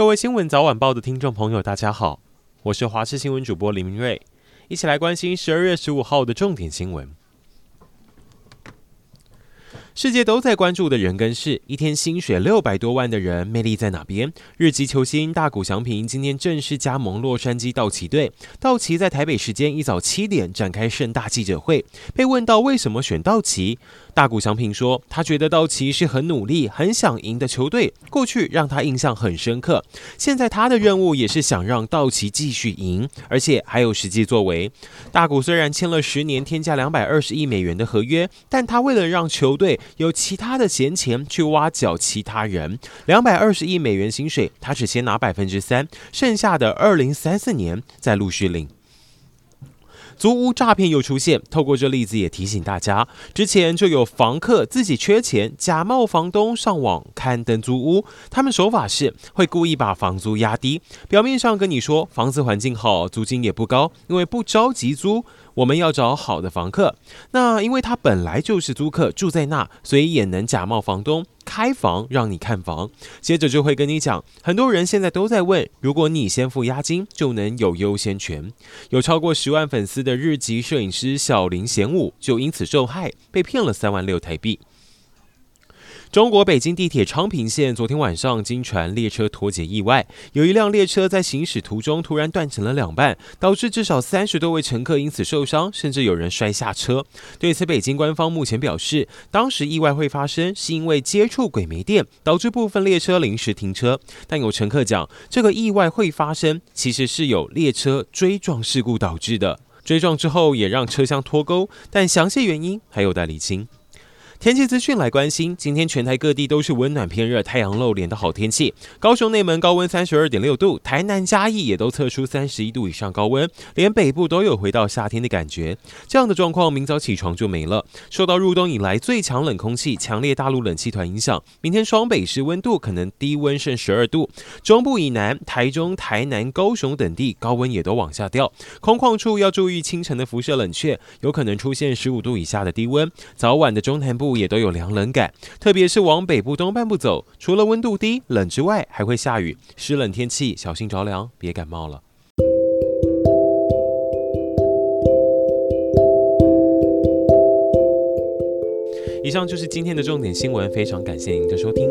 各位新闻早晚报的听众朋友，大家好，我是华视新闻主播林明瑞，一起来关心十二月十五号的重点新闻。世界都在关注的人跟事，一天薪水六百多万的人，魅力在哪边？日籍球星大谷翔平今天正式加盟洛杉矶道奇队。道奇在台北时间一早七点展开盛大记者会，被问到为什么选道奇，大谷翔平说，他觉得道奇是很努力、很想赢的球队，过去让他印象很深刻。现在他的任务也是想让道奇继续赢，而且还有实际作为。大谷虽然签了十年、天价两百二十亿美元的合约，但他为了让球队有其他的闲钱去挖角其他人，两百二十亿美元薪水，他只先拿百分之三，剩下的二零三四年再陆续领。租屋诈骗又出现，透过这例子也提醒大家，之前就有房客自己缺钱，假冒房东上网刊登租屋，他们手法是会故意把房租压低，表面上跟你说房子环境好，租金也不高，因为不着急租。我们要找好的房客，那因为他本来就是租客，住在那，所以也能假冒房东开房让你看房。接着就会跟你讲，很多人现在都在问，如果你先付押金，就能有优先权。有超过十万粉丝的日籍摄影师小林贤武就因此受害，被骗了三万六台币。中国北京地铁昌平线昨天晚上经传列车脱节意外，有一辆列车在行驶途中突然断成了两半，导致至少三十多位乘客因此受伤，甚至有人摔下车。对此，北京官方目前表示，当时意外会发生是因为接触轨没电，导致部分列车临时停车。但有乘客讲，这个意外会发生，其实是有列车追撞事故导致的，追撞之后也让车厢脱钩，但详细原因还有待厘清。天气资讯来关心，今天全台各地都是温暖偏热、太阳露脸的好天气。高雄内门高温三十二点六度，台南嘉义也都测出三十一度以上高温，连北部都有回到夏天的感觉。这样的状况，明早起床就没了。受到入冬以来最强冷空气、强烈大陆冷气团影响，明天双北市温度可能低温剩十二度，中部以南、台中、台南、高雄等地高温也都往下掉。空旷处要注意清晨的辐射冷却，有可能出现十五度以下的低温。早晚的中南部也都有凉冷感，特别是往北部东半部走，除了温度低冷之外，还会下雨，湿冷天气，小心着凉，别感冒了。以上就是今天的重点新闻，非常感谢您的收听。